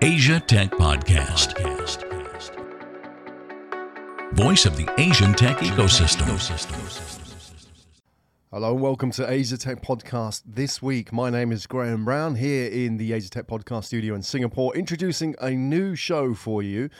Asia Tech Podcast. Voice of the Asian tech ecosystem. Hello and welcome to Asia Tech Podcast this week. My name is Graham Brown here in the Asia Tech Podcast studio in Singapore, introducing a new show for you,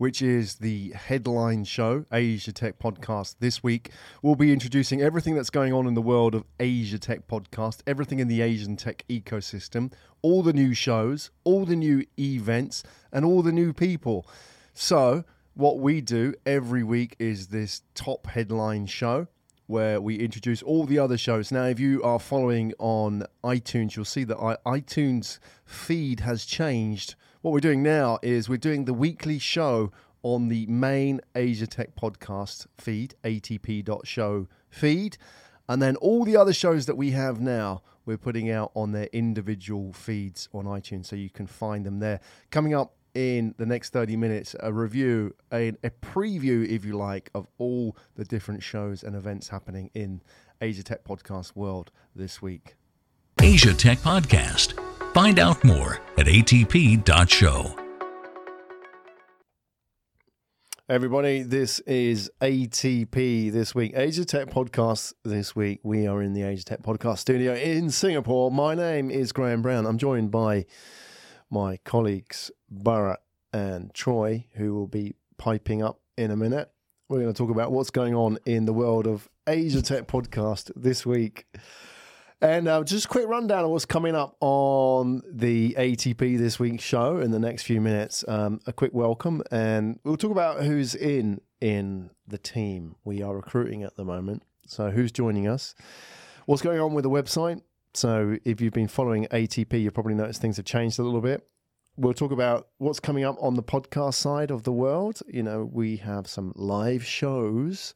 which is the headline show, Asia Tech Podcast. This week, we'll be introducing everything that's going on in the world of Asia Tech Podcast, everything in the Asian tech ecosystem, all the new shows, all the new events, and all the new people. So, what we do every week is this top headline show where we introduce all the other shows. Now, if you are following on iTunes, you'll see that iTunes feed has changed. What we're doing now is we're doing the weekly show on the main Asia Tech podcast feed, atp.show feed. And then all the other shows that we have now, we're putting out on their individual feeds on iTunes. So you can find them there. Coming up in the next 30 minutes a review, a, a preview, if you like, of all the different shows and events happening in Asia Tech Podcast world this week. Asia Tech Podcast. Find out more at atp.show. Everybody, this is ATP this week, Asia Tech Podcast this week. We are in the Asia Tech Podcast studio in Singapore. My name is Graham Brown. I'm joined by my colleagues Bharat and Troy, who will be piping up in a minute. We're going to talk about what's going on in the world of Asia Tech Podcast this week. And uh, just a quick rundown of what's coming up on the ATP this week's show in the next few minutes. Um, a quick welcome, and we'll talk about who's in in the team we are recruiting at the moment. So, who's joining us? What's going on with the website? So, if you've been following ATP, you've probably noticed things have changed a little bit. We'll talk about what's coming up on the podcast side of the world. You know, we have some live shows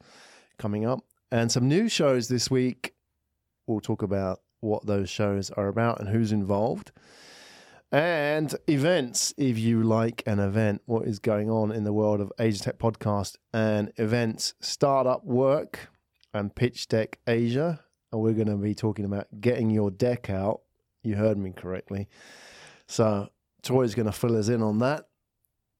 coming up and some new shows this week. We'll talk about what those shows are about and who's involved. And events, if you like an event, what is going on in the world of Asia Tech Podcast and events, startup work, and Pitch Deck Asia. And we're going to be talking about getting your deck out. You heard me correctly. So, Troy's going to fill us in on that.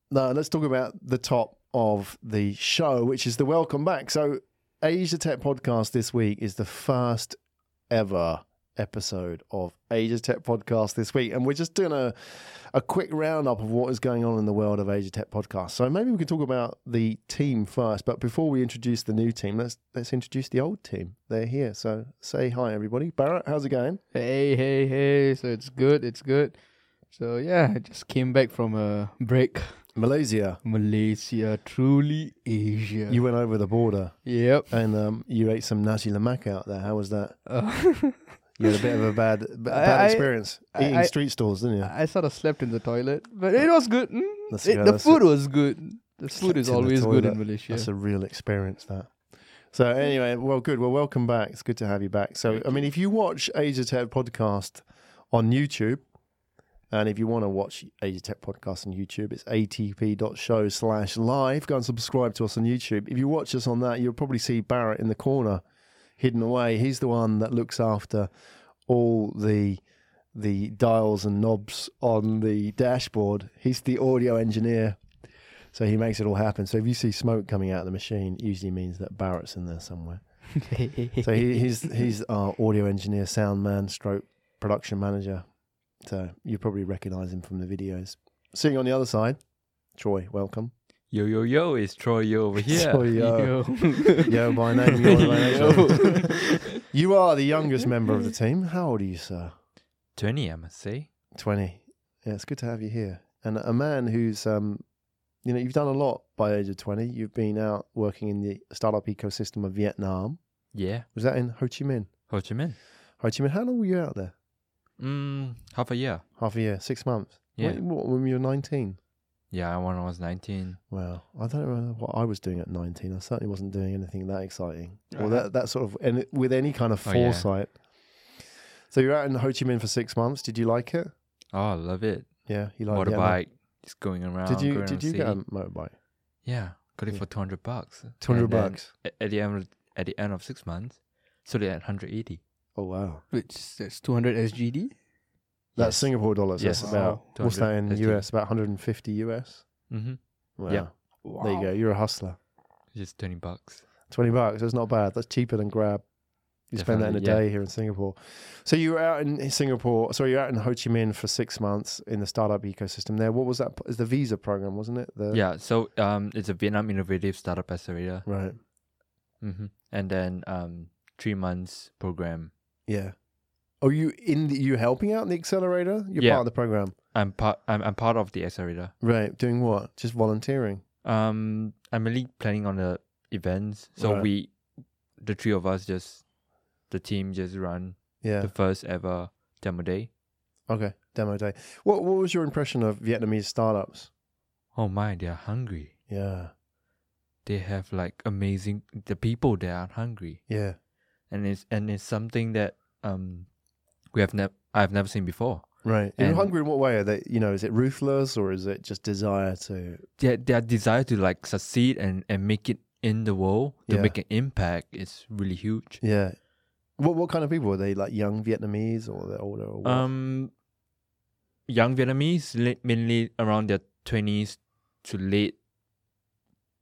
Now, let's talk about the top of the show, which is the welcome back. So, Asia Tech Podcast this week is the first ever episode of Asia Tech Podcast this week. And we're just doing a, a quick roundup of what is going on in the world of Asia Tech Podcast. So maybe we can talk about the team first. But before we introduce the new team, let's let's introduce the old team. They're here. So say hi, everybody. Bharat, how's it going? Hey, hey, hey. So it's good, it's good. So yeah, I just came back from a break. Malaysia. Malaysia, truly Asia. You went over the border Yep. and um, you ate some nasi lemak out there. How was that? Uh, You had a bit of a bad b- bad I- experience I- eating I- street stalls, didn't you? I sort of slept in the toilet, but it was good. Mm. That's- It- yeah, the that's food was good. The food is in the always good toilet. in Malaysia. That's a real experience, that. So anyway, well, good. Well, welcome back. It's good to have you back. So, I mean, if you watch Asia Tech podcast on YouTube, and if you want to watch Asia Tech podcast on YouTube, it's atp.show slash live. Go and subscribe to us on YouTube. If you watch us on that, you'll probably see Bharat in the corner, hidden away. He's the one that looks after all the the dials and knobs on the dashboard. He's the audio engineer. So he makes it all happen. So if you see smoke coming out of the machine, it usually means that Bharat's in there somewhere. So he, he's he's our audio engineer, sound man, stroke production manager. So you probably recognise him from the videos. Sitting on the other side, Troy, welcome. Yo yo yo, it's Troy Yo over here. Troy, yo. Yo. Yo, by name, yo by name. You are the youngest member of the team. How old are you, sir? 20, I must say. 20. Yeah, it's good to have you here. And a man who's, um, you know, you've done a lot by the age of 20. You've been out working in the startup ecosystem of Vietnam. Yeah, Was that in Ho Chi Minh? Ho Chi Minh. Ho Chi Minh, how long were you out there? Mm, half a year. Half a year, six months? Yeah. When, what, when you were 19? Yeah, when I was 19. Well, I don't know what I was doing at 19. I certainly wasn't doing anything that exciting. Or that, that sort of, and with any kind of Oh, yeah. foresight. So you're out in Ho Chi Minh for six months. Did you like it? Oh, I love it. Yeah, you liked it. Motorbike, just going around. Did you going did you get a motorbike? Yeah, got it Yeah. for 200 bucks. 200 And bucks. At the end of, at the end of six months, sold it at 180. Oh wow. Which that's 200 SGD. That's Yes. Singapore dollars. Yes. That's about Wow. what's that in 250. US? About 150 US. Mm-hmm. Wow. Yeah. There you go. You're a hustler. Just twenty bucks. 20 bucks. That's not bad. That's cheaper than Grab. You spend that in a Definitely, yeah. day here in Singapore. So you were out in Singapore. Sorry, you're out in Ho Chi Minh for six months in the startup ecosystem there. What was that? Is the VIISA program, wasn't it? The, Yeah. So um, it's a Vietnam Innovative Startup Accelerator. Right. Mm-hmm. And then um, three months program. Yeah. Are you in? The, you helping out in the accelerator? You're Yeah. part of the program, I'm part. I'm, I'm part of the accelerator. right? Doing what? Just volunteering. Um, I'm really planning on the events. So Right. we, the three of us, just the team just run Yeah. the first ever demo day. Okay. Demo day. What What was your impression of Vietnamese startups? Oh my, they're hungry. Yeah. They have like amazing. The people there are hungry, Yeah. And it's and it's something that um, we have never. I've never seen before. Right. And hungry in what way? Are they? You know, is it ruthless or is it just desire to? Their their desire to like succeed and and make it in the world to Yeah. make an impact is really huge. Yeah. What What kind of people are they? Like young Vietnamese or they're older? Or? Um, young Vietnamese, mainly around their twenties to late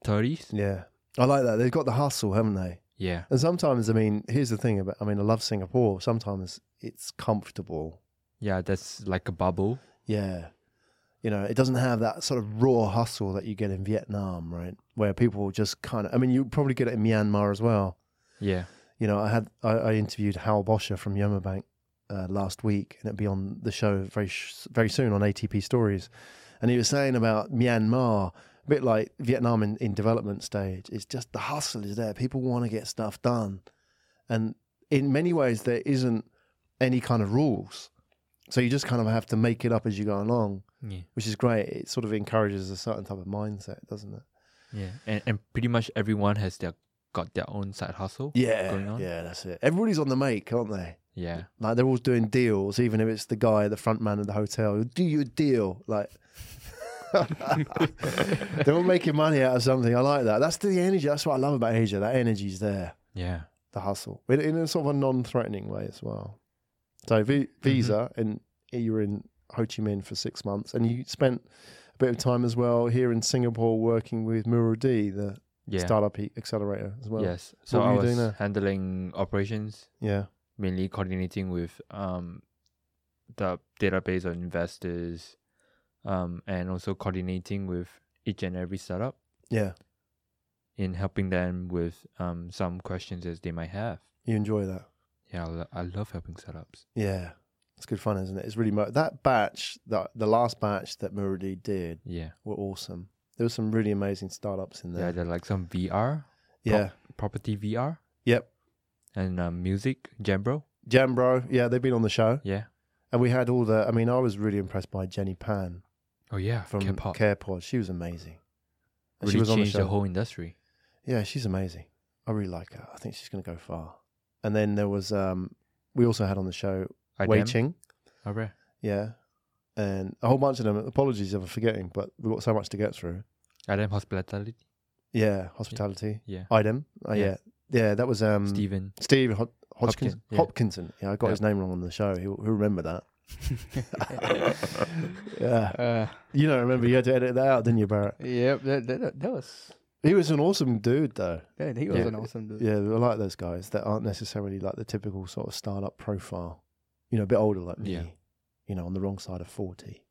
thirties. Yeah. I like that. They've got the hustle, haven't they? Yeah, And sometimes, I mean, here's the thing about, I mean, I love Singapore. Sometimes it's comfortable. yeah, that's like a bubble. Yeah. You know, it doesn't have that sort of raw hustle that you get in Vietnam, right? Where people just kind of, I mean, you probably get it in Myanmar as well. Yeah, You know, I had, I, I interviewed Hal Boscher from Yoma Bank uh, last week and it'll be on the show very, sh- very soon on ATP Stories. And he was saying about Myanmar, a bit like Vietnam in, in development stage. It's just the hustle is there. People want to get stuff done. And in many ways, there isn't any kind of rules. So you just kind of have to make it up as you go along, yeah, which is great. It sort of encourages a certain type of mindset, doesn't it? yeah, and and pretty much everyone has their got their own side hustle. Yeah. Going on. Yeah, that's it. Everybody's on the make, aren't they? Yeah, Like they're all doing deals, even if it's the guy, the front man of the hotel. Do you a deal? Like they're all making money out of something. I like that. That's the energy. That's what I love about Asia. That energy's there. yeah, The hustle, in, in a sort of a non-threatening way as well. So v- VIISA, and you were in Ho Chi Minh for six months, and you spent a bit of time as well here in Singapore working with muru-D, the yeah. startup accelerator as well. yes. So What were I was handling operations, Yeah. mainly coordinating with um the database of investors, um, and also coordinating with each and every startup Yeah. in helping them with um some questions as they might have. You enjoy that. Yeah, I, lo- I love helping startups. Yeah, it's good fun, isn't it? It's really mo- that batch, that the last batch that muru-D did Yeah, were awesome. There were some really amazing startups in there. yeah, they're like some VR, Yeah, property VR, yep. and um, music, Jambro. Jambro, yeah, they've been on the show, Yeah. and we had all the. I mean, I was really impressed by Jenny Pan Oh yeah, from K-pop. CarePod. She was amazing. And really she was on the changed show. the whole industry. Yeah, she's amazing. I really like her. I think she's going to go far. And then there was, um, we also had on the show Wei Idem? Ching. Alright. Yeah. And a whole bunch of them. Apologies if I'm forgetting, but we've got so much to get through. Idem Hospitality. Yeah, hospitality. Yeah. Idem. Oh, yeah. Yeah. yeah. that was um, Steven. Steve Hod- Hodgkins. Hopkins, yeah. Hopkinson. Yeah, I got Yeah. his name wrong on the show. He'll, he'll remember that. Yeah. Uh, You don't remember. You had to edit that out, didn't you, Bharat? yep, that, that that- that was He was an awesome dude, though. yeah, he was Yeah. an awesome dude. Yeah, I like those guys that aren't necessarily like the typical sort of startup profile. You know, a bit older like me. Yeah. You know, on the wrong side of 40.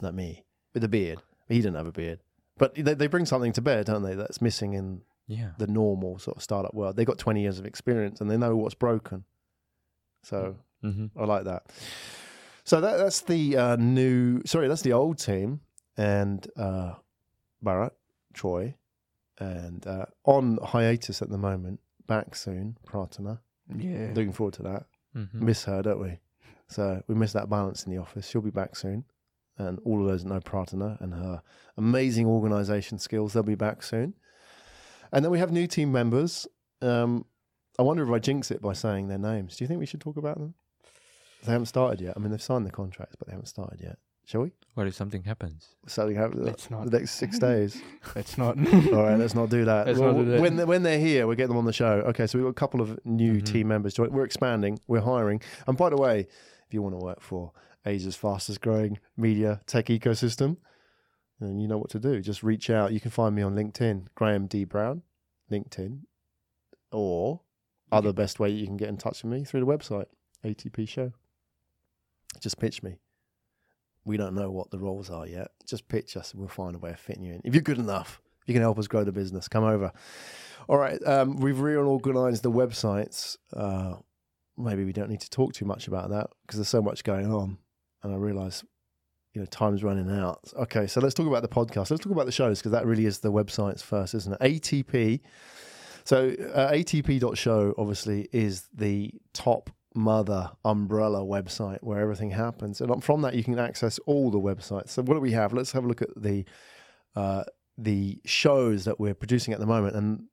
like me. With a beard. He didn't have a beard. But they, they bring something to bear, don't they? That's missing in Yeah. the normal sort of startup world. They got 20 years of experience and they know what's broken. So Mm-hmm. I like that. So that that's the uh, new. Sorry, that's the old team and uh, Bharat, Troy, and uh, on hiatus at the moment. Back soon, Pratana. Yeah. Looking forward to that. Mm-hmm. Miss her, don't we? So we miss that balance in the office. She'll be back soon, and all of those that know Pratana and her amazing organisation skills, they'll be back soon. And then we have new team members. Um, I wonder if I jinx it by saying their names. Do you think we should talk about them? They haven't started yet. I mean, they've signed the contracts, but they haven't started yet. Shall we? What if something happens? Something happens. Let's not. the next six days. Let's not. All right, let's not do that. Let's Well, not do that. When they're, when they're here, we'll get them on the show. Okay, so we've got a couple of new Mhm. team members. We're expanding. We're hiring. And by the way, if you want to work for Asia's fastest growing media tech ecosystem. And you know what to do. Just reach out. You can find me on LinkedIn, Graham D. Brown, LinkedIn, or other best way you can get in touch with me through the website, ATP Show. Just pitch me. We don't know what the roles are yet. Just pitch us and we'll find a way of fitting you in. If you're good enough, if you can help us grow the business, come over. All right. Um, we've reorganized the websites. Uh, maybe we don't need to talk too much about that because there's so much going on. And I realize, you know, time's running out. Okay. So let's talk about the podcast. Let's talk about the shows because that really is the websites first, isn't it? ATP. So uh, ATP.show obviously is the top mother umbrella website where everything happens, and from that you can access all the websites. So what do we have? Let's have a look at the uh, the shows that we're producing at the moment, and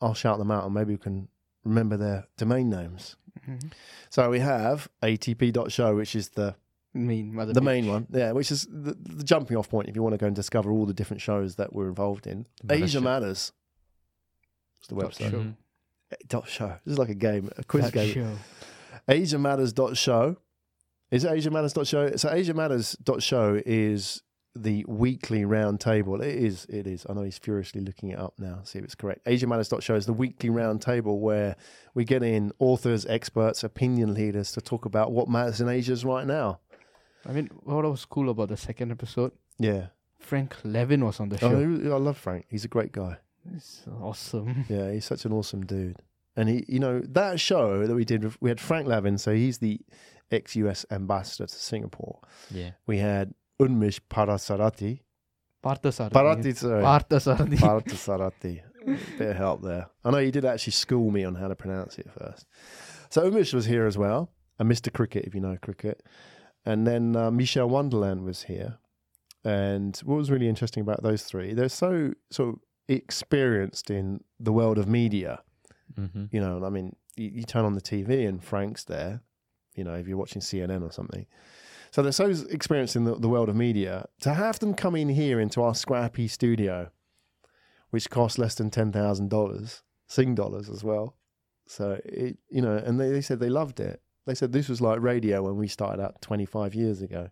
I'll shout them out, and maybe we can remember their domain names. Mhm. So we have ATP.show, which is the Main mother the main one, yeah, which is the, the jumping off point if you want to go and discover all the different shows that we're involved in. The Asia mothership. Matters. It's the Dot website. show. Mhm. Dot show. This is like a game, a quiz game. show. AsiaMatters.show. Is it AsiaMatters.show? So AsiaMatters.show is the weekly roundtable. It is, it is. I know he's furiously looking it up now, see if it's correct. AsiaMatters.show is the weekly roundtable where we get in authors, experts, opinion leaders to talk about what matters in Asia's right now. I mean, what was cool about the second episode? Yeah. Frank Lavin was on the Oh, show. I love Frank. He's a great guy. He's awesome. Yeah, he's such an awesome dude. And he, you know, that show that we did, we had Frank Lavin, so he's the ex-US ambassador to Singapore. Yeah. We had Unmish Parasarati. Partha Parati, sorry. Partha Saradi. Parasarati. Bit of help there. I know you did actually school me on how to pronounce it first. So Umish was here as well, and Mr. Cricket, if you know cricket. And then uh, Michelle Wonderland was here. And what was really interesting about those three, they're so sort of experienced in the world of media. Mm-hmm. You know, I mean, you, you turn on the TV and Frank's there, you know, if you're watching CNN or something. So they're so experienced in the, the world of media. To have them come in here into our scrappy studio, which costs less than $10,000, Sing dollars as well. So, it, you know, and they, they said they loved it. They said this was like radio when we started out 25 years ago.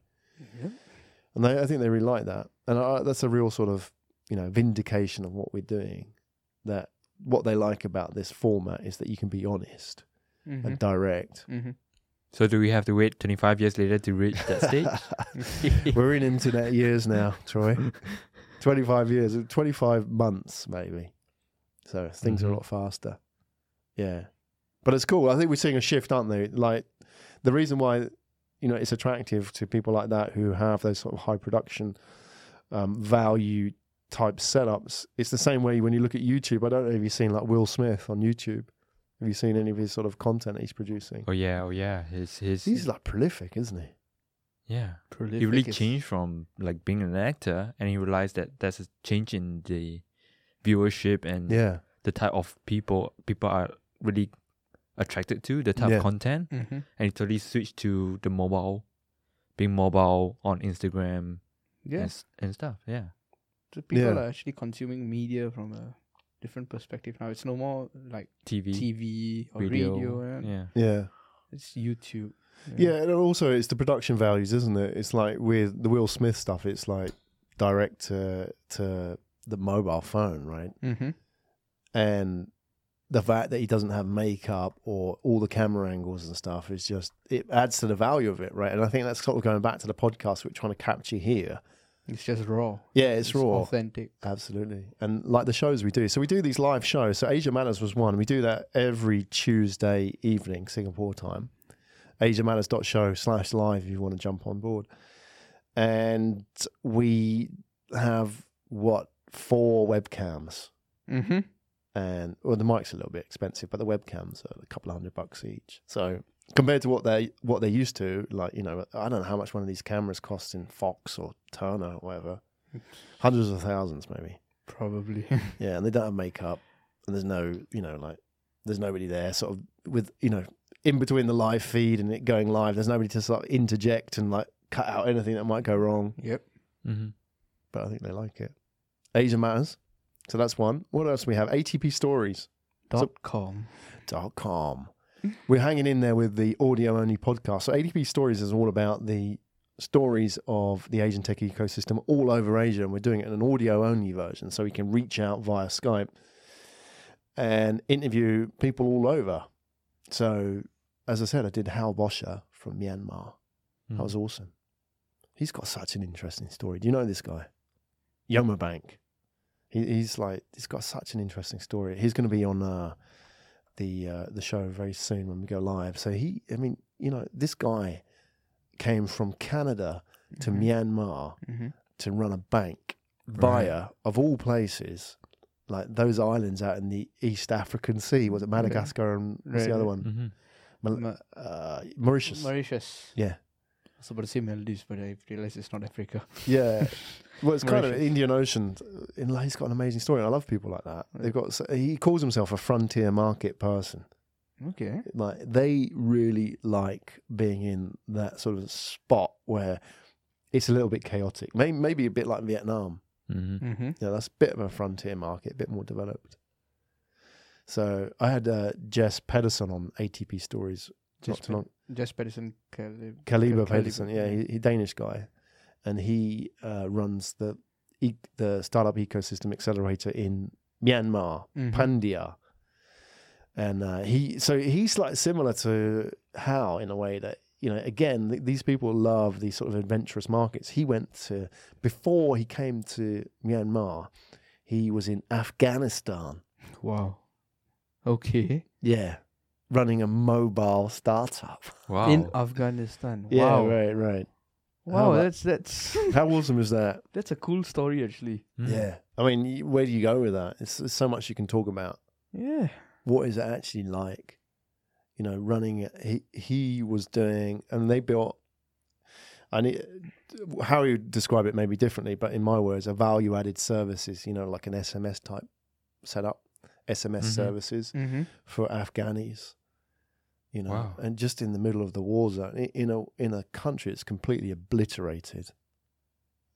And they, I think they really like that. And I, that's a real sort of, you know, vindication of what we're doing. That what they like about this format is that you can be honest Mhm. and direct. Mhm. So do we have to wait 25 years later to reach that stage? We're in internet years now, Troy. 25 years, 25 months maybe. So things are a Mhm. lot faster. Yeah. But it's cool. I think we're seeing a shift, aren't they? Like the reason why, you know, it's attractive to people like that who have those sort of high production um, value type setups. It's the same way when you look at YouTube. I don't know if you've seen like Will Smith on YouTube. Have you seen any of his sort of content that he's producing? oh yeah, oh yeah. His his He's like prolific, isn't he? yeah. prolific. He really changed from like being an actor, and he realized that there's a change in the viewership and Yeah. the type of people people are really attracted to, the type Yeah. of content, Mhm. and he totally switched to the mobile, being mobile on Instagram and, Yeah. s- and stuff. Yeah. So people Yeah. are actually consuming media from a different perspective now. It's no more like TV, TV or radio, radio. and yeah. Yeah. It's YouTube. Yeah, and also it's the production values, isn't it? It's like with the Will Smith stuff, it's like direct to to the mobile phone, right? Mm-hmm. And the fact that he doesn't have makeup or all the camera angles and stuff is just it adds to the value of it, right? And I think that's sort of going back to the podcast we're trying to capture here. It's just raw. Yeah, it's, raw. Authentic. Absolutely. And like the shows we do. So we do these live shows. So Asia Matters was one. We do that every Tuesday evening, Singapore time. AsiaMatters.show slash live if you want to jump on board. And we have what, four webcams. Mm-hmm. And well the mic's a little bit expensive, but the webcams are a couple of hundred bucks each. So compared to what they what they're used to, like, you know, I don't know how much one of these cameras costs in Fox or Turner or whatever. Hundreds of thousands maybe. Probably. Yeah, and they don't have makeup, and there's no, you know, like there's nobody there, sort of with, you know, in between the live feed and it going live. There's nobody to sort of interject and like cut out anything that might go wrong. yep. Mm-hmm. But I think they like it. Asia matters, so that's one. What else do we have? ATP Stories Dot com. dot com. We're hanging in there with the audio only podcast. So ATP Stories is all about the stories of the Asian tech ecosystem all over Asia, and we're doing it in an audio only version, so we can reach out via Skype and interview people all over. So, as I said, I did Hal Boscher from Myanmar. Mm. That was awesome. He's got such an interesting story. Do you know this guy? Yoma Bank. He, he's like he's got such an interesting story. He's going to be on uh, the uh, the show very soon when we go live. So he, I mean, you know, this guy came from Canada to Mhm. Myanmar Mm-hmm. to run a bank Right. via, of all places, like those islands out in the East African Sea. Was it Madagascar and what's the other right. one? hmm Mal- Ma- uh, Mauritius. Mauritius. yeah, was about to say Maldives, but I realized it's not Africa. yeah. Well, it's kind of Indian Ocean. In, he's got an amazing story. I love people like that. They've got. He calls himself a frontier market person. Okay. Like they really like being in that sort of spot where it's a little bit chaotic. Maybe, maybe a bit like Vietnam. hmm Mm-hmm. Yeah, that's a bit of a frontier market, a bit more developed. So I had uh, Jess Petersen on ATP Stories Just too long. Jess Petersen. Calib- Kaliber Petersen, yeah, Kaliebe. he, he Danish guy, and he uh, runs the e- the startup ecosystem accelerator in Myanmar, Mhm. Phandeeyar, and uh, he so he's like similar to Hal in a way that you know again th- these people love these sort of adventurous markets. He went to before he came to Myanmar, he was in Afghanistan. Wow. Okay. Yeah, running a mobile startup. Wow. In Afghanistan. Yeah, wow. right, right. Wow, How about- that's that's How awesome is that? that's a cool story actually. Mm. Yeah. I mean, where do you go with that? It's, there's so much you can talk about. Yeah. What is it actually like? You know, running. He he was doing, and they built. I need how you describe it maybe differently, but in my words, a value added services. You know, like an SMS type setup, SMS Mhm. services Mm-hmm. for Afghanis. You know, Wow. and just in the middle of the war zone, in a in a country that's completely obliterated.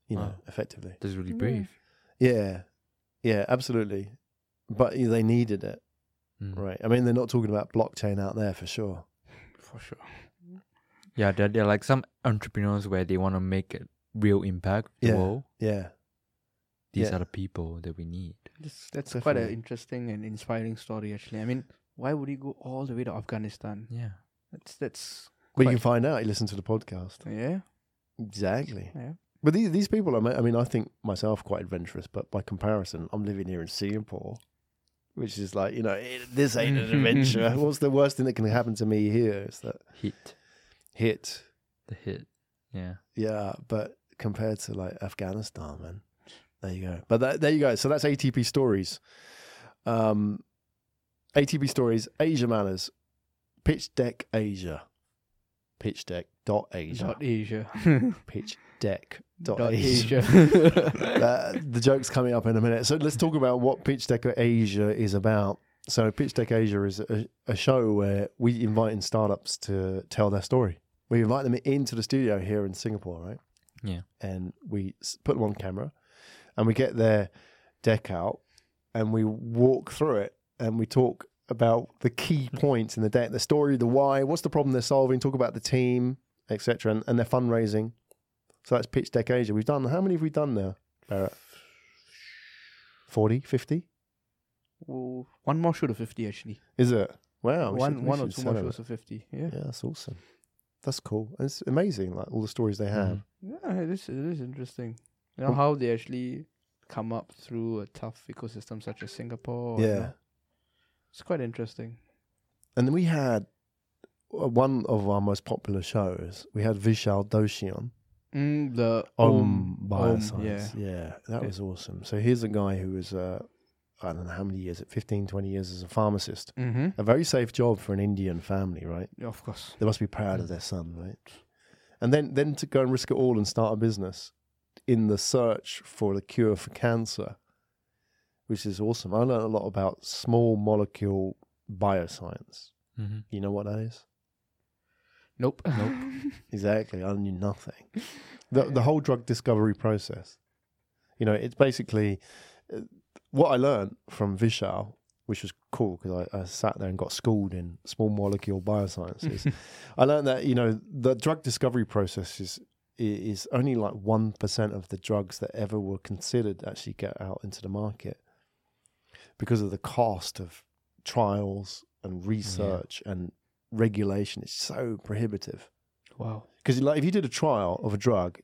You know, Wow. effectively. That's really Yeah. brave. Yeah, yeah, absolutely. But they needed it, Mm. right? I mean, they're not talking about blockchain out there for sure. For sure. Yeah, they're, they're like some entrepreneurs where they want to make a real impact. Yeah. The world. Yeah, These Yeah. are the people that we need. That's, that's quite an interesting and inspiring story actually. I mean, why would he go all the way to Afghanistan? Yeah. That's that's but you can find out. You listen to the podcast. yeah. Exactly. Yeah. But these these people, I mean, I mean, I think myself quite adventurous, but by comparison, I'm living here in Singapore, which is like, you know, it, this ain't an adventure. What's the worst thing that can happen to me here? Is that Hit. hit. The hit. Yeah. Yeah, but compared to like Afghanistan, man, there you go. But that, there you go. So that's ATP stories. Um, ATP stories, Asia Matters, pitch deck Asia, pitch deck dot Asia, Dot Asia. pitch deck dot Dot Asia. Asia. Uh, the joke's coming up in a minute. So let's talk about what Pitch Deck Asia is about. So Pitch Deck Asia is a, a show where we invite in startups to tell their story. We invite them into the studio here in Singapore, right? Yeah. And we put them on camera, and we get their deck out, and we walk through it, and we talk about the key points in the deck, the story, the why, what's the problem they're solving, talk about the team, etc., and, and their fundraising. So that's Pitch Deck Asia. We've done how many have we done now, Bharat? 40, 50? Oh, one more shoot of fifty actually. Is it? Wow. one should- one or two more shows of fifty. Yeah. Yeah, that's awesome. That's cool. And It's amazing, like all the stories they have. Mm-hmm. Yeah, it is, it is interesting. You know how they actually come up through a tough ecosystem such as Singapore. Yeah. It's quite interesting. And then we had uh, one of our most popular shows. We had Vishal Doshi on. Mm, the Aum Aum, Bioscience. yeah. yeah, that Yeah. was awesome. So here's a guy who was, uh, I don't know how many years, at 15, 20 years as a pharmacist. Mm-hmm. A very safe job for an Indian family, right? Yeah, of course. They must be proud of their son, right? And then, then to go and risk it all and start a business in the search for the cure for cancer, which is awesome. I learned a lot about small molecule bioscience. Mm-hmm. You know what that is? Nope. Nope. Exactly. I knew nothing. The the whole drug discovery process. You know, it's basically uh, what I learned from Vishal, which was cool because I, I sat there and got schooled in small molecule biosciences. I learned that you know the drug discovery process is is only like 1% of the drugs that ever were considered actually get out into the market because of the cost of trials and research and regulation. It's so prohibitive. Wow. Because like if you did a trial of a drug,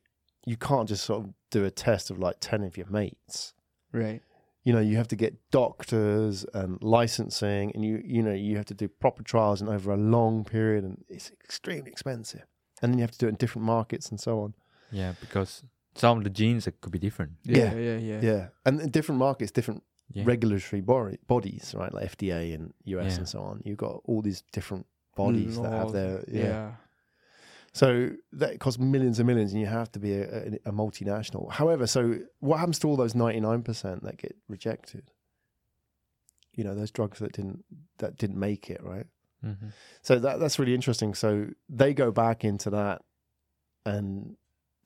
you can't just sort of do a test of like 10 of your mates. Right. You know, you have to get doctors and licensing and you you know, you have to do proper trials and over a long period and it's extremely expensive. And then you have to do it in different markets and so on. Yeah, because some of the genes that could be different. Yeah. Yeah. Yeah. Yeah. Yeah. And in different markets, different Yeah. regulatory body, bodies, right? Like FDA and US Yeah. and so on. You've got all these different bodies that have their Yeah. yeah. So that costs millions and millions, and you have to be a, a, a multinational. However, so what happens to all those ninety nine percent that get rejected? You know, those drugs that didn't that didn't make it, right? hmm So that that's really interesting. So they go back into that and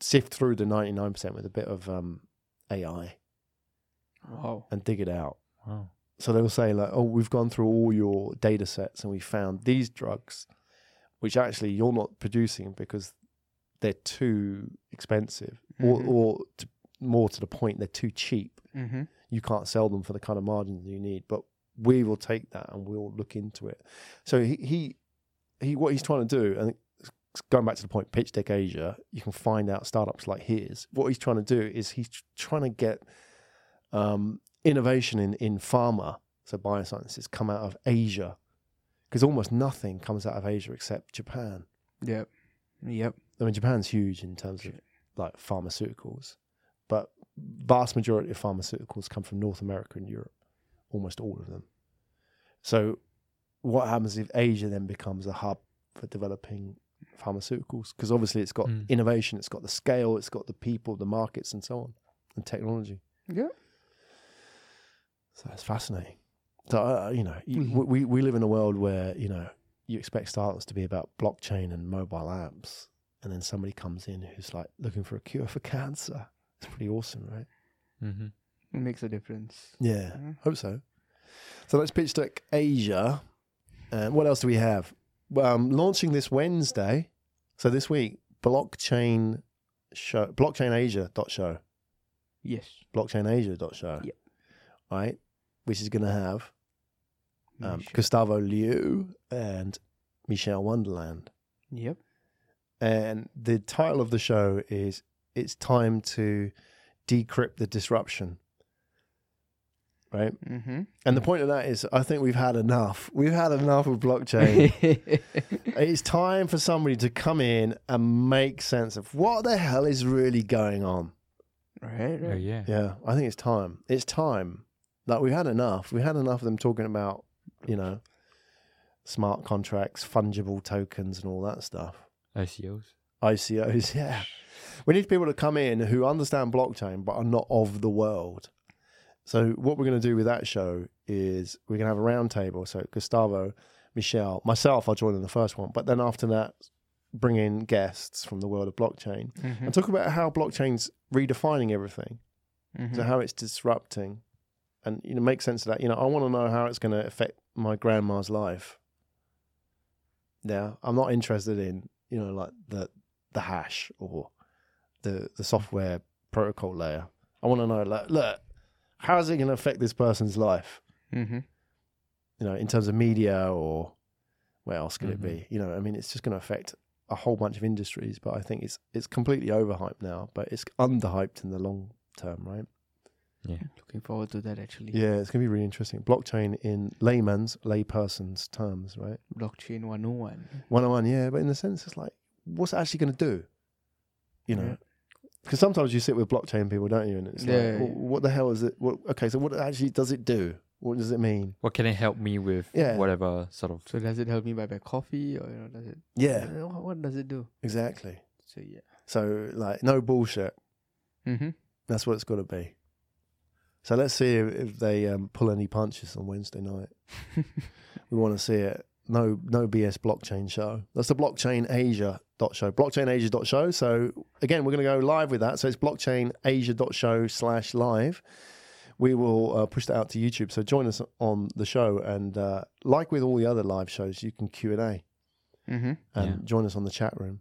sift through the ninety nine percent with a bit of um, AI Wow. and dig it out. Wow. So they'll say like, "Oh, we've gone through all your data sets and we found these drugs, which actually you're not producing because they're too expensive, or or to, more to the point, they're too cheap. Mm-hmm. You can't sell them for the kind of margins you need. But we will take that and we'll look into it. So he he, he what he's trying to do, and going back to the point, Pitch Deck Asia, you can find out startups like his. What he's trying to do is he's trying to get um, innovation in, in pharma, so biosciences, come out of Asia. Because almost nothing comes out of Asia except Japan. Yep. Yep. I mean, Japan's huge in terms of like pharmaceuticals, but vast majority of pharmaceuticals come from North America and Europe, almost all of them. So, what happens if Asia then becomes a hub for developing pharmaceuticals? Because obviously, it's got Mm. innovation, it's got the scale, it's got the people, the markets, and so on, and technology. Yeah. So it's fascinating. So uh, you know, you- Mhm. we we live in a world where you know you expect startups to be about blockchain and mobile apps, and then somebody comes in who's like looking for a cure for cancer. It's pretty awesome, right? Mm-hmm. It makes a difference. Yeah, Mhm. hope so. So let's pitch deck Asia. And what else do we have? Um, launching this Wednesday. So this week, blockchain show, blockchainasia.show, Yes. blockchainasia.show. Yep. Right, which is going to have um, Gustavo Liu and Michelle Wonderland. Yep. And the title of the show is It's Time to Decrypt the Disruption. Right? Mm-hmm. And the point of that is, I think we've had enough. We've had enough of blockchain. it's time for somebody to come in and make sense of what the hell is really going on. right. Oh, yeah. Yeah, I think it's time. It's time. Like we've had enough. We had enough of them talking about, you know, smart contracts, fungible tokens, and all that stuff. ICOs. ICOs, yeah. We need people to come in who understand blockchain but are not of the world. So what we're going to do with that show is we're going to have a round table. So Gustavo, Michelle, myself, I'll join in the first one. But then after that, bring in guests from the world of blockchain Mm-hmm. and talk about how blockchain's redefining everything. Mm-hmm. So how it's disrupting, and you know, make sense of that. You know, I want to know how it's going to affect my grandma's life. Now, I'm not interested in you know like the the hash or the the software protocol layer. I want to know like, look, how is it going to affect this person's life? Mm-hmm. You know, in terms of media or where else could it Mhm. be? You know, I mean, it's just going to affect a whole bunch of industries. But I think it's it's completely overhyped now. But it's underhyped in the long term, right? Yeah. Looking forward to that actually. Yeah, it's going to be really interesting. Blockchain in layman's, layperson's terms, right? Blockchain 101. One on one, yeah, but in the sense, it's like, what's it actually going to do? You know, Yeah. because sometimes you sit with blockchain people, don't you? And it's Yeah, like, yeah, well, what the hell is it? What, okay, so what actually does it do? What does it mean? What can it help me with? Yeah. Whatever sort of. So does it help me buy my coffee or you know does it? Yeah, What, what does it do? exactly. So yeah. So, like, no bullshit. Mm-hmm. That's what it's got to be. So let's see if, they um, pull any punches on Wednesday night. we want to see it. No, no BS blockchain show. That's the blockchain Asia dot show. Blockchain Asia dot show. So again, we're going to go live with that. So it's blockchain Asia dot show slash live. We will uh, push that out to YouTube. So join us on the show, and uh, like with all the other live shows, you can Q and A Mm-hmm. and Yeah. join us on the chat room.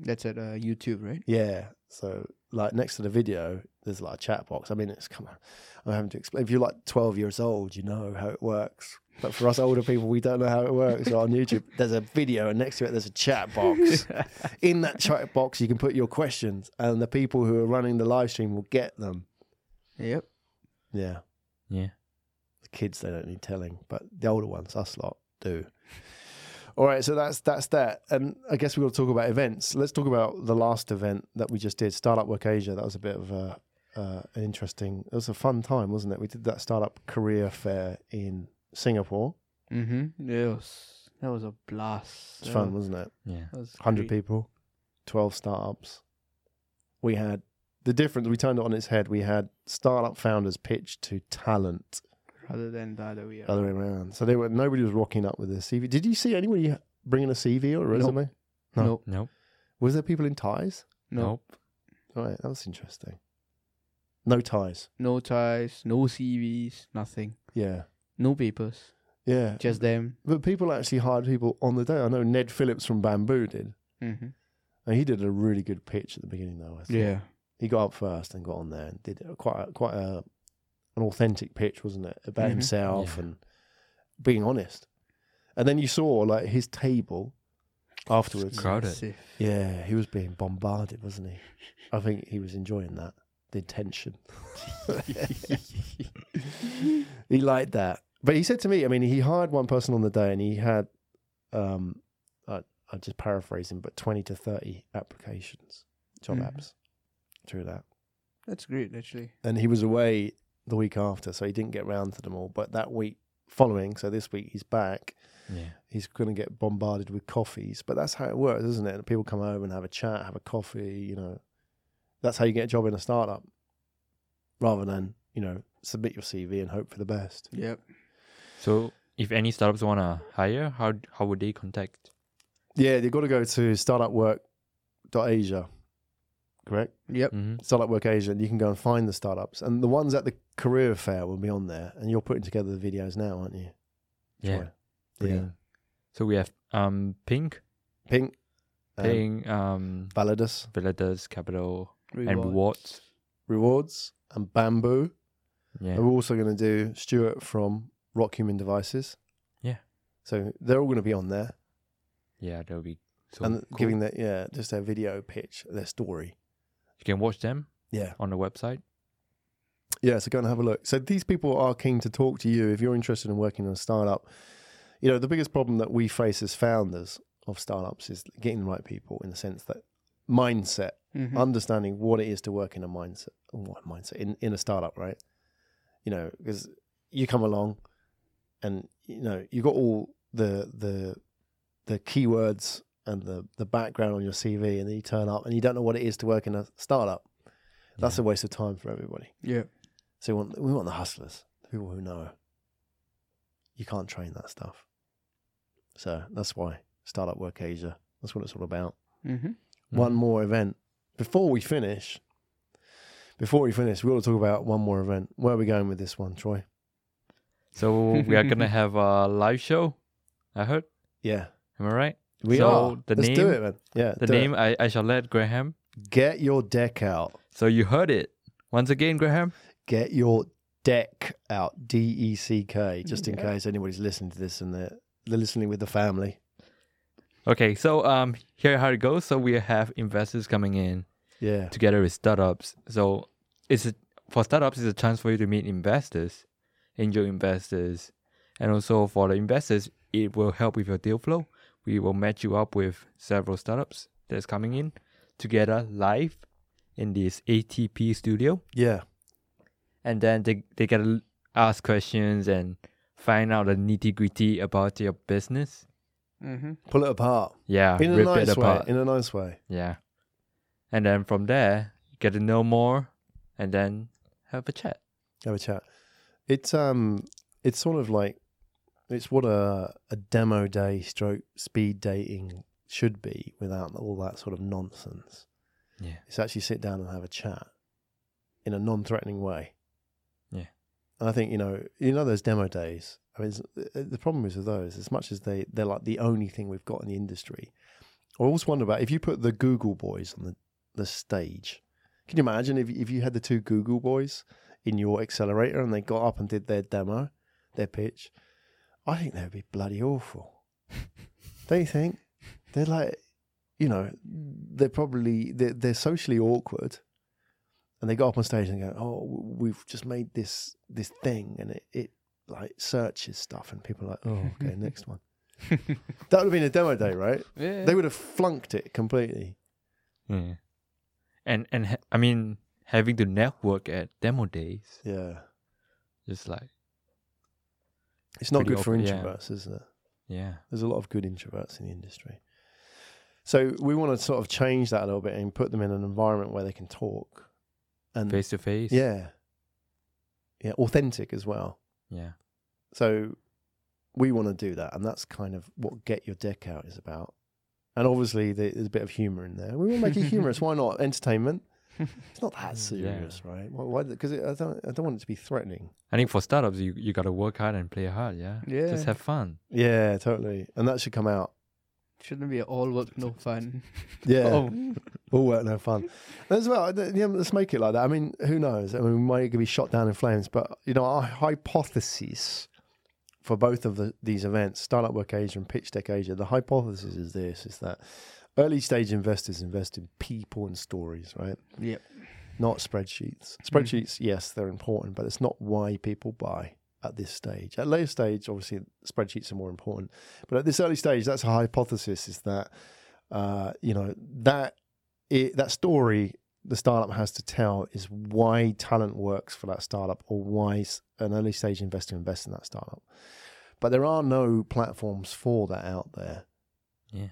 That's at uh, YouTube, right? Yeah. So like next to the video, there's like a chat box. I mean, it's come on. I'm having to explain. If you're like 12 years old, you know how it works. But for us older people, we don't know how it works. So on YouTube, there's a video, and next to it, there's a chat box. In that chat box, you can put your questions, and the people who are running the live stream will get them. Yep. Yeah. Yeah. The kids, they don't need telling, but the older ones, us lot, do. All right, so that's that's that, and I guess we've got to talk about events. Let's talk about the last event that we just did, Startup Work Asia. That was a bit of a uh, an interesting. It was a fun time, wasn't it? We did that startup career fair in Singapore. Mm-hmm. It was that was a blast. It's That fun, was- wasn't it? Yeah. was Hundred people, twelve startups. We had the difference. We turned it on its head. We had startup founders pitch to talent. Rather than the other way. other way around. So they were nobody was rocking up with their CV. Did you see anybody bringing a CV or a Nope. resume? No. Nope. Nope. Was there people in ties? No. Nope. All right, that was interesting. No ties. No ties. No CVs. Nothing. Yeah, No papers. yeah. Just them. but people actually hired people on the day. I know Ned Phillips from Bambu did, Mm-hmm. and he did a really good pitch at the beginning. Though I thought. Yeah. he got up first and got on there and did quite a, quite a an authentic pitch, wasn't it, about Mhm. himself Yeah. and being honest. And then you saw like his table afterwards. Crowded. Yeah, he was being bombarded, wasn't he? I think he was enjoying that, the tension. he liked that. But he said to me, I mean, he hired one person on the day and he had, um, I, I just paraphrase him, but 20 to 30 applications, job Mhm. apps through that. That's great, actually. And he was away the week after, so he didn't get round to them all. But that week following, so this week he's back, Yeah. he's going to get bombarded with coffees. But that's how it works, isn't it? People come over and have a chat, have a coffee. You know, that's how you get a job in a startup, rather than you know submit your CV and hope for the best. Yep. So if any startups wanna hire, how how would they contact? Yeah, they've got to go to startupwork.asia, correct? Yep. Mm-hmm. Startup Work Asia, and you can go and find the startups. And the ones at the career fair will be on there. And you're putting together the videos now, aren't you? Yeah. Troy? Yeah. So we have um Pink, Pink, um, paying um Validus, Villadus Capital and Reward. rewards. Rewards, and Bambu. Yeah. And we're also going to do Stuart from Rock Human Devices. Yeah. So they're all going to be on there. Yeah, they'll be so and cool. giving that, yeah, just their video pitch, their story. You can watch them Yeah. on the website. Yeah, so go and have a look. So these people are keen to talk to you if you're interested in working in a startup. You know, the biggest problem that we face as founders of startups is getting the right people in the sense that mindset, Mhm. understanding what it is to work in a mindset, what mindset in, in a startup, right? You know, because you come along and you know you've got all the the the keywords and the the background on your CV, and then you turn up and you don't know what it is to work in a startup. That's yeah. a waste of time for everybody. Yeah. So we want we want the hustlers, the people who know. You can't train that stuff. So that's why Startup Work Asia. That's what it's all about. Mm-hmm. One Mhm. more event before we finish. Before we finish, we got to talk about one more event. Where are we going with this one, Troy? So we are gonna have a live show. I heard. Yeah, Am I right? We So are. the Let's do name- it, man. Yeah, The do it. name I, I shall let Graham. Get your deck out. So you heard it once again, Graham. Get your deck out. D E C K. Just in case anybody's listening to this and they're, they're listening with the family. Okay, so um, here how it goes. So we have investors coming in Yeah. together with startups. So it's a, for startups, it's a chance for you to meet investors, angel investors, and also for the investors, it will help with your deal flow. We will match you up with several startups that's coming in together live in this ATP studio, Yeah. and then they they get to ask questions and find out the nitty gritty about your business. Mm-hmm. Pull it apart. Yeah, in a rip nice it way. In a nice way. Yeah. And then from there, you get to know more and then have a chat. have a chat. It's um, it's sort of like it's what a a demo day stroke speed dating should be without all that sort of nonsense. Yeah. It's actually sit down and have a chat in a non-threatening way. Yeah. And I think you know, you know those demo days. I mean, uh, the problem is with those, as much as they they're like the only thing we've got in the industry, I always wonder about if you put the Google boys on the, the stage. Can you imagine if if you had the two Google boys in your accelerator and they got up and did their demo, their pitch? I think they would be bloody awful. Don't you think? They're like, you know, they're probably they're, they're socially awkward, and they go up on stage and go, "Oh, we've just made this this thing, and it it like searches stuff," and people are like, "Oh, okay, next one." That would have been a demo day, right? Yeah. They would have flunked it completely. Yeah. And and ha- I mean having to network at demo days, Yeah, just like it's not good for awkward, yeah. introverts, is it? yeah. There's a lot of good introverts in the industry. So we want to sort of change that a little bit and put them in an environment where they can talk and Face to face. yeah, yeah, authentic as well. Yeah. So we want to do that, and that's kind of what Get Your Deck Out is about. And obviously, there's a bit of humor in there. We want to make it humorous. Why not? Entertainment. It's not that mm, Yeah. serious, right? Why? why because I don't. I don't want it to be threatening. I think for startups you, you gotta work hard and play hard, yeah. Yeah. Just have fun. Yeah, totally. And that should come out. Shouldn't be all work, no fun. Yeah, Oh. all work, no fun. And as well, yeah, let's make it like that. I mean, who knows? I mean, we might be shot down in flames, but you know, our hypothesis for both of the, these events, Startup Work Asia and Pitch Deck Asia, the hypothesis is this: is that early stage investors invest in people and stories, right? Yep. Not spreadsheets. Spreadsheets, yes, they're important, but it's not why people buy at this stage. At later stage, obviously, spreadsheets are more important. But at this early stage, that's a hypothesis: is that uh, you know that it, that story the startup has to tell is why talent works for that startup or why an early stage investor invests in that startup. But there are no platforms for that out there Yeah.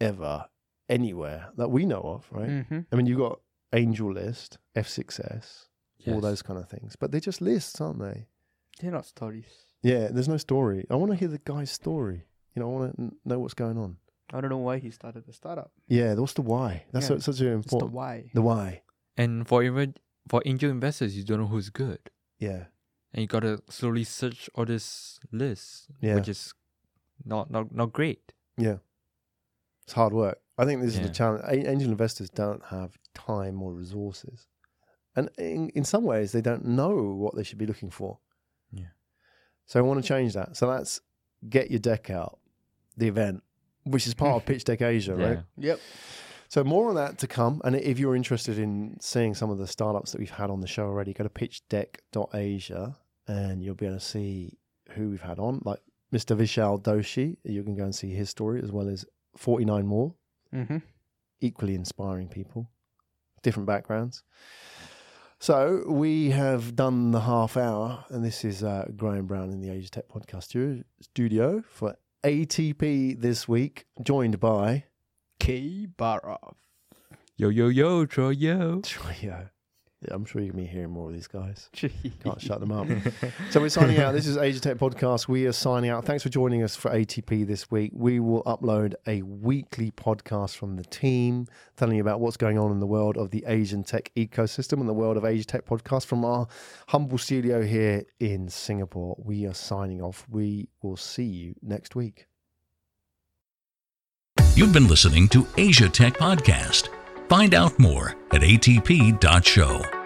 ever anywhere that we know of, right? Mm-hmm. I mean, you've got Angel List, F6S, all those kind of things, but they're just lists, aren't they? They're not stories. Yeah, there's no story. I want to hear the guy's story. You know, I want to know what's going on. I don't know why he started the startup. Yeah, what's the why? That's Yeah, such an It's the important. why. The why. And for even for angel investors you don't know who's good. Yeah, And you gotta slowly search all this lists. Yeah. Which is not not not great. yeah. It's hard work. I think this is Yeah. the challenge. Angel investors don't have time or resources, and in in some ways, they don't know what they should be looking for. Yeah. So I want to change that. So that's get your deck out, the event, which is part of Pitch Deck Asia, Yeah. right? Yep. So more on that to come. And if you're interested in seeing some of the startups that we've had on the show already, go to pitchdeck.asia and you'll be able to see who we've had on, like Mr. Vishal Doshi. You can go and see his story as well as 49 more Mm-hmm. equally inspiring people, different backgrounds. So we have done the half hour, and this is uh, Graham Brown in the Asia Tech Podcast studio for ATP this week, joined by K Bharat. Yo yo yo Troy yo. Trio. Yeah, I'm sure you're going to be hearing more of these guys. Can't Can't shut them up. So we're signing out. This is Asia Tech Podcast. We are signing out. Thanks for joining us for ATP this week. We will upload a weekly podcast from the team, telling you about what's going on in the world of the Asian tech ecosystem and the world of Asia Tech Podcast from our humble studio here in Singapore. We are signing off. We will see you next week. You've been listening to Asia Tech Podcast. Find out more at atp.show.